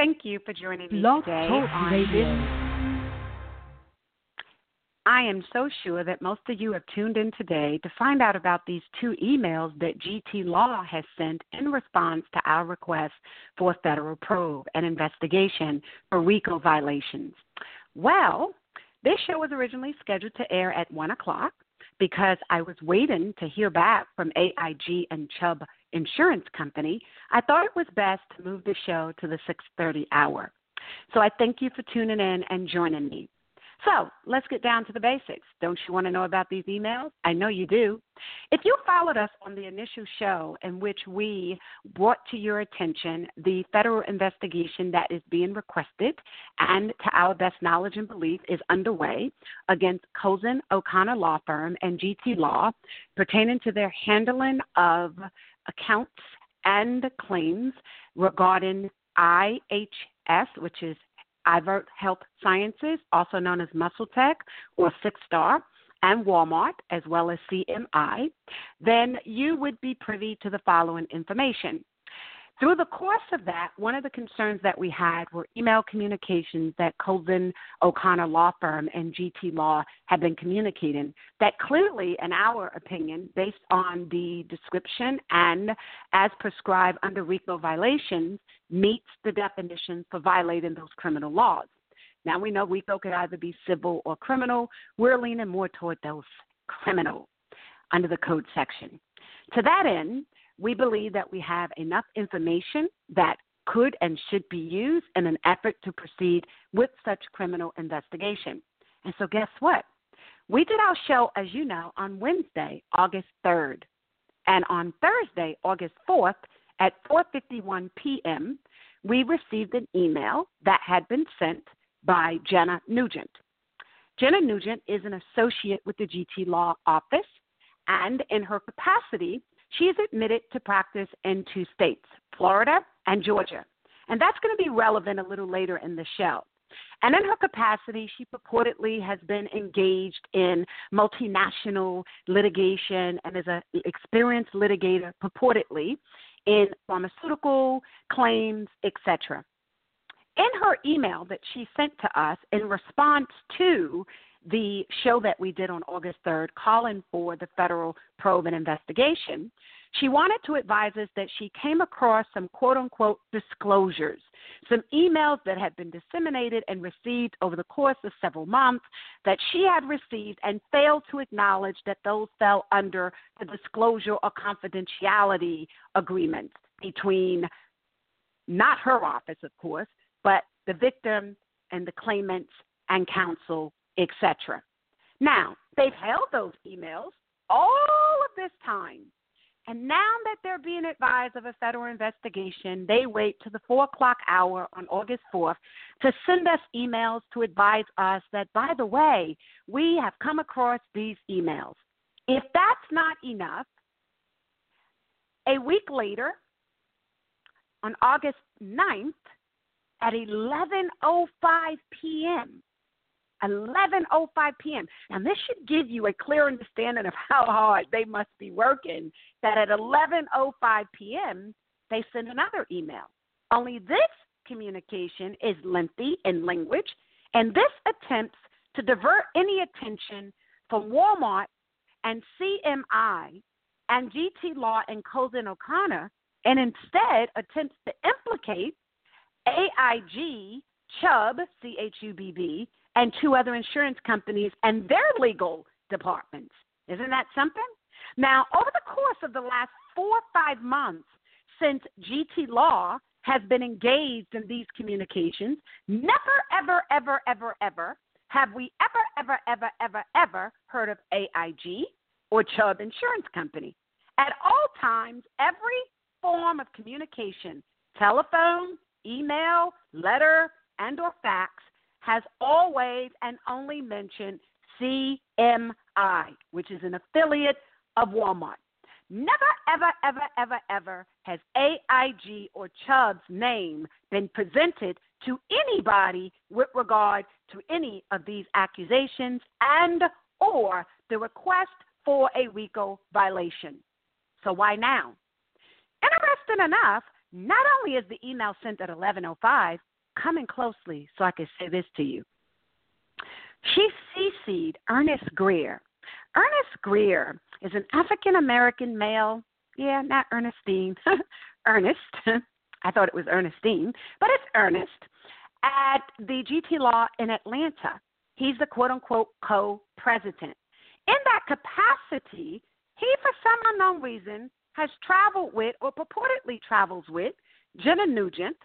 Thank you for joining me Blog Talk Radio. I am so sure that most of you have tuned in today to find out about these two emails that GT Law has sent in response to our request for a federal probe and investigation for RICO violations. Well, this show was originally scheduled to air at 1 o'clock because I was waiting to hear back from AIG and Chubb Insurance Company. I thought it was best to move the show to the 6:30 hour. So I thank you for tuning in and joining me. So let's get down to the basics. Don't you want to know about these emails? I know you do. If you followed us on the initial show in which we brought to your attention the federal investigation that is being requested and to our best knowledge and belief is underway against Cozen O'Connor Law Firm and GT Law pertaining to their handling of accounts and claims regarding IHS, which is Iovate Health Sciences, also known as Muscle Tech or Six Star, and Walmart, as well as CMI, then you would be privy to the following information. Through the course of that, one of the concerns that we had were email communications that Cozen O'Connor Law Firm and GT Law had been communicating that clearly, in our opinion, based on the description and as prescribed under RICO violations, meets the definition for violating those criminal laws. Now we know RICO could either be civil or criminal. We're leaning more toward those criminal under the code section. To that end, we believe that we have enough information that could and should be used in an effort to proceed with such criminal investigation. And so, guess what? We did our show, as you know, on Wednesday, August 3rd. And on Thursday, August 4th, at 4:51 p.m., we received an email that had been sent by Janna Nugent. Janna Nugent is an associate with the GT Law Office, and in her capacity, she is admitted to practice in two states, Florida and Georgia. And that's going to be relevant a little later in the show. And in her capacity, she purportedly has been engaged in multinational litigation and is an experienced litigator, purportedly, in pharmaceutical claims, etc. In her email that she sent to us in response to the show that we did on August 3rd, calling for the federal probe and investigation, she wanted to advise us that she came across some quote unquote disclosures, some emails that had been disseminated and received over the course of several months that she had received and failed to acknowledge that those fell under the disclosure or confidentiality agreements between not her office, of course, but the victim and the claimants and counsel etc. Now, they've held those emails all of this time. And now that they're being advised of a federal investigation, they wait to the 4 o'clock hour on August 4th to send us emails to advise us that, by the way, we have come across these emails. If that's not enough, a week later, on August 9th, at 11:05 p.m., 11:05 p.m. Now this should give you a clear understanding of how hard they must be working. That at 11:05 p.m. they send another email. Only this communication is lengthy in language, and this attempts to divert any attention from Walmart and CMI and GT Law and Cozen O'Connor, and instead attempts to implicate AIG, Chubb, C H U B B, and two other insurance companies and their legal departments. Isn't that something? Now, over the course of the last four or five months since GT Law has been engaged in these communications, never, ever, ever, ever, ever have we ever, ever, ever, ever, ever heard of AIG or Chubb Insurance Company. At all times, every form of communication, telephone, email, letter, and or fax has always and only mentioned CMI, which is an affiliate of Walmart. Never, ever, ever, ever, ever has AIG or Chubb's name been presented to anybody with regard to any of these accusations and or the request for a RICO violation. So why now? Interesting enough, not only is the email sent at 11:05, coming closely so I can say this to you. She CC'd Ernest Greer. Ernest Greer is an African American male. Yeah, not Ernestine. Ernest. I thought it was Ernestine, but it's Ernest at the GT Law in Atlanta. He's the quote unquote co president. In that capacity, he, for some unknown reason, has traveled with or purportedly travels with Janna Nugent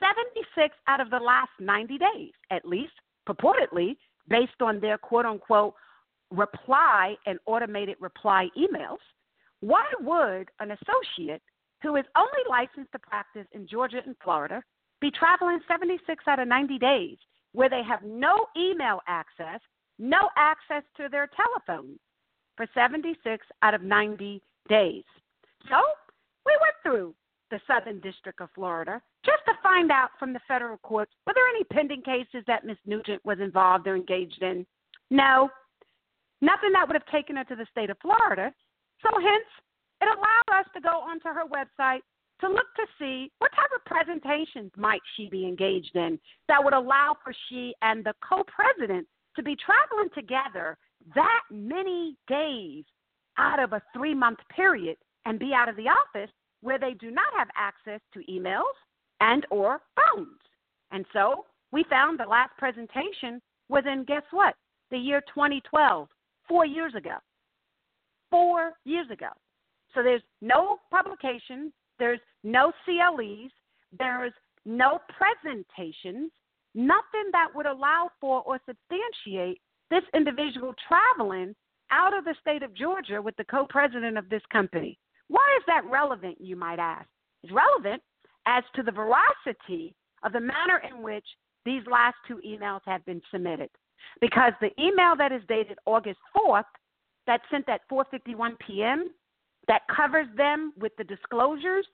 76 out of the last 90 days, at least purportedly, based on their quote unquote reply and automated reply emails. Why would an associate who is only licensed to practice in Georgia and Florida be traveling 76 out of 90 days where they have no email access, no access to their telephone for 76 out of 90 days? So we went through the Southern District of Florida just to find out from the federal courts were there any pending cases that Ms. Nugent was involved or engaged in. No, nothing that would have taken her to the state of Florida. So, hence, it allowed us to go onto her website to look to see what type of presentations might she be engaged in that would allow for she and the co-president to be traveling together that many days out of a three month period and be out of the office where they do not have access to emails and or phones. And so we found the last presentation was in guess what? The year 2012, 4 years ago. 4 years ago. So there's no publications, there's no CLEs, there's no presentations, nothing that would allow for or substantiate this individual traveling out of the state of Georgia with the co president of this company. Why is that relevant, you might ask? It's relevant as to the veracity of the manner in which these last two emails have been submitted. Because the email that is dated August 4th, that's sent at 4:51 p.m., that covers them with the disclosures.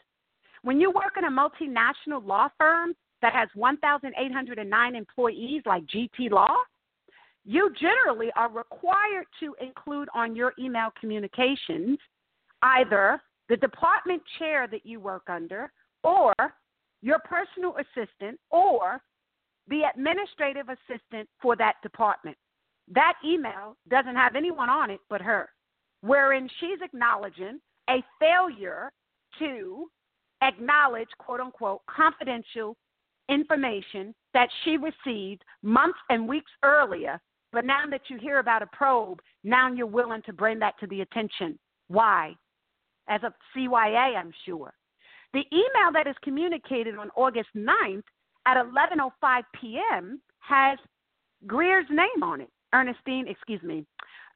When you work in a multinational law firm that has 1,809 employees like GT Law, you generally are required to include on your email communications either the department chair that you work under, or your personal assistant, or the administrative assistant for that department. That email doesn't have anyone on it but her, wherein she's acknowledging a failure to acknowledge, quote unquote, confidential information that she received months and weeks earlier. But now that you hear about a probe, now you're willing to bring that to the attention. Why? As a CYA, I'm sure. The email that is communicated on August 9th at 11:05 p.m. has Greer's name on it. Ernestine, excuse me,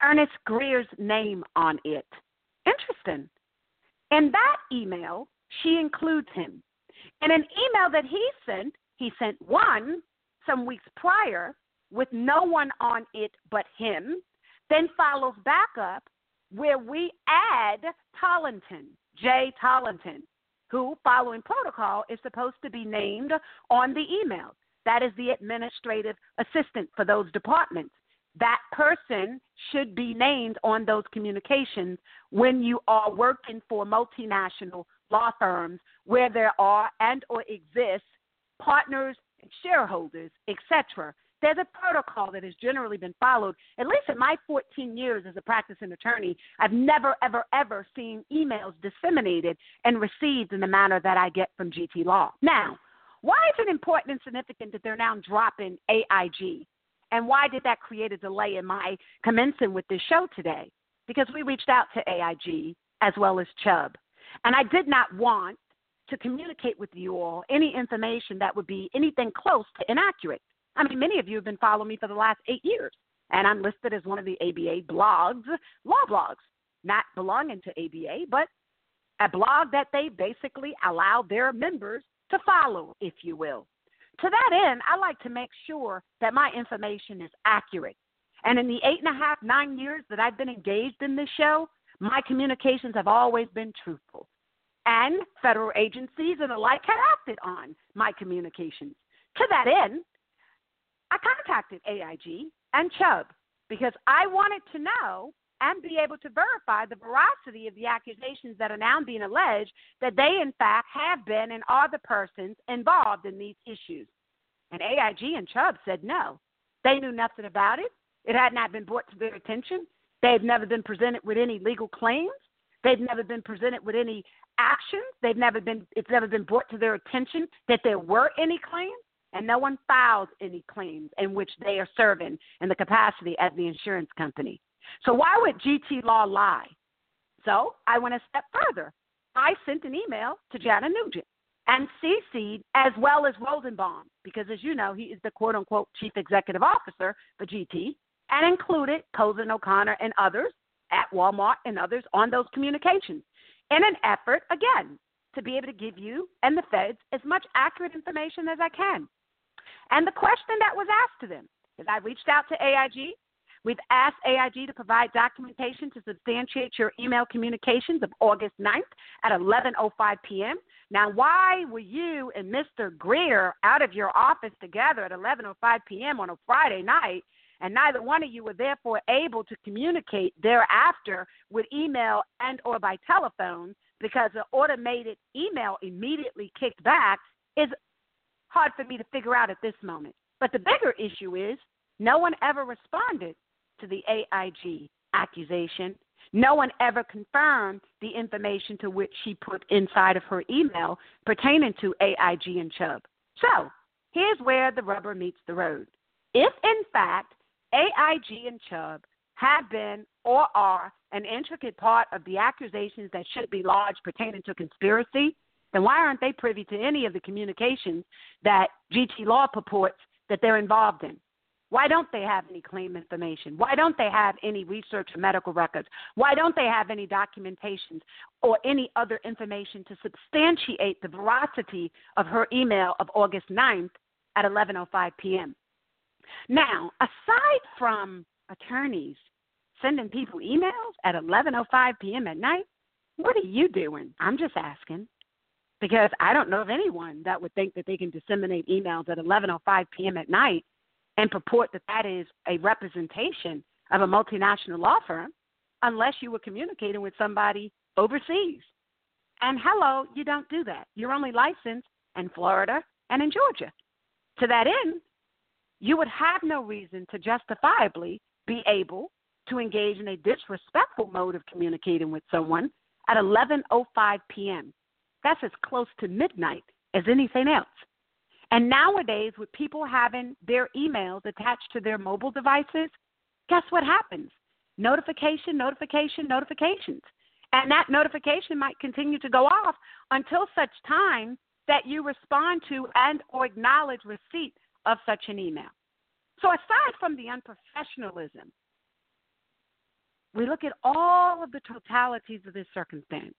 Ernest Greer's name on it. Interesting. In that email, she includes him. In an email that he sent, he sent one some weeks prior with no one on it but him, then follows back up where we add Tollington, Jay Tollington, who, following protocol, is supposed to be named on the email. That is the administrative assistant for those departments. That person should be named on those communications when you are working for multinational law firms where there are and or exist partners, and shareholders, etc. There's a protocol that has generally been followed. At least in my 14 years as a practicing attorney, I've never, ever, ever seen emails disseminated and received in the manner that I get from GT Law. Now, why is it important and significant that they're now dropping AIG? And why did that create a delay in my commencing with this show today? Because we reached out to AIG as well as Chubb. And I did not want to communicate with you all any information that would be anything close to inaccurate. I mean, many of you have been following me for the last eight years, and I'm listed as one of the ABA blogs, law blogs, not belonging to ABA, but a blog that they basically allow their members to follow, if you will. To that end, I like to make sure that my information is accurate. And in the eight and a half, nine years that I've been engaged in this show, my communications have always been truthful. And federal agencies and the like have acted on my communications. To that end, I contacted AIG and Chubb because I wanted to know and be able to verify the veracity of the accusations that are now being alleged that they, in fact, have been and are the persons involved in these issues. And AIG and Chubb said no. They knew nothing about it. It had not been brought to their attention. They've never been presented with any legal claims. They've never been presented with any actions. They've never been it's never been brought to their attention that there were any claims and no one filed any claims in which they are serving in the capacity as the insurance company. So why would GT Law lie? So I went a step further. I sent an email to Janna Nugent and CC'd as well as Rosenbaum, because as you know, he is the quote unquote chief executive officer for GT, and included Cozen O'Connor and others at Walmart and others on those communications in an effort, again, to be able to give you and the feds as much accurate information as I can. And the question that was asked to them is I reached out to AIG. We've asked AIG to provide documentation to substantiate your email communications of August 9th at 11:05 p.m. Now, why were you and Mr. Greer out of your office together at 11:05 p.m. on a Friday night, and neither one of you were therefore able to communicate thereafter with email and or by telephone because the automated email immediately kicked back is hard for me to figure out at this moment. But the bigger issue is no one ever responded to the AIG accusation. No one ever confirmed the information to which she put inside of her email pertaining to AIG and Chubb. So here's where the rubber meets the road. If, in fact, AIG and Chubb have been or are an intricate part of the accusations that should be lodged pertaining to conspiracy, then why aren't they privy to any of the communications that GT Law purports that they're involved in? Why don't they have any claim information? Why don't they have any research or medical records? Why don't they have any documentations or any other information to substantiate the veracity of her email of August 9th at 11:05 p.m.? Now, aside from attorneys sending people emails at 11:05 p.m. at night, what are you doing? I'm just asking because I don't know of anyone that would think that they can disseminate emails at 11:05 p.m. at night and purport that that is a representation of a multinational law firm unless you were communicating with somebody overseas. And hello, you don't do that. You're only licensed in Florida and in Georgia. To that end, you would have no reason to justifiably be able to engage in a disrespectful mode of communicating with someone at 11:05 p.m. That's as close to midnight as anything else. And nowadays, with people having their emails attached to their mobile devices, guess what happens? Notification, notification, notifications. And that notification might continue to go off until such time that you respond to and or acknowledge receipt of such an email. So aside from the unprofessionalism, we look at all of the totalities of this circumstance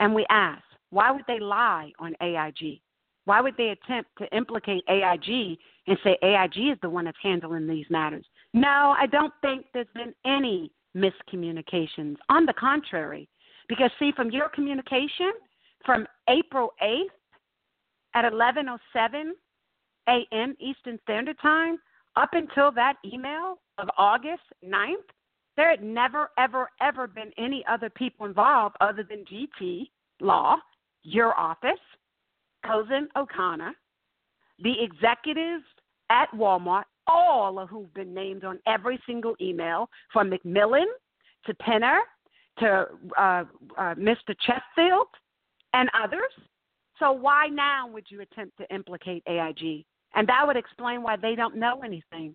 and we ask, why would they lie on AIG? Why would they attempt to implicate AIG and say AIG is the one that's handling these matters? No, I don't think there's been any miscommunications. On the contrary, because see, from your communication from April 8th at 11:07 a.m. Eastern Standard Time up until that email of August 9th, there had never, ever, ever been any other people involved other than GT Law, your office, Cozen O'Connor, the executives at Walmart, all of who've been named on every single email, from McMillon to Penner to uh, uh, Mr. Chesfield and others. So why now would you attempt to implicate AIG? And that would explain why they don't know anything.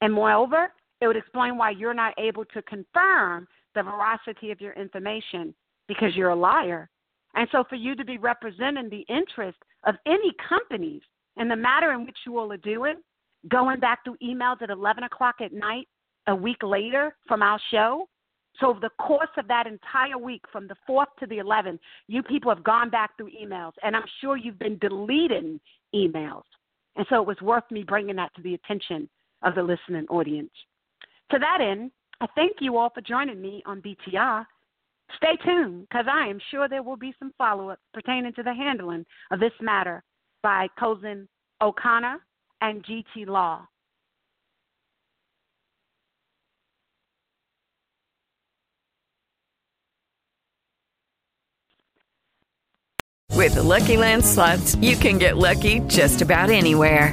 And moreover, it would explain why you're not able to confirm the veracity of your information because you're a liar. And so, for you to be representing the interest of any companies in the matter in which you all are doing, going back through emails at 11 o'clock at night a week later from our show, So, over the course of that entire week, from the 4th to the 11th, you people have gone back through emails, and I'm sure you've been deleting emails. And so it was worth me bringing that to the attention of the listening audience. To that end, I thank you all for joining me on BTR. Stay tuned because I am sure there will be some follow up pertaining to the handling of this matter by Cozen O'Connor and GT Law. With the Lucky Land slots, you can get lucky just about anywhere.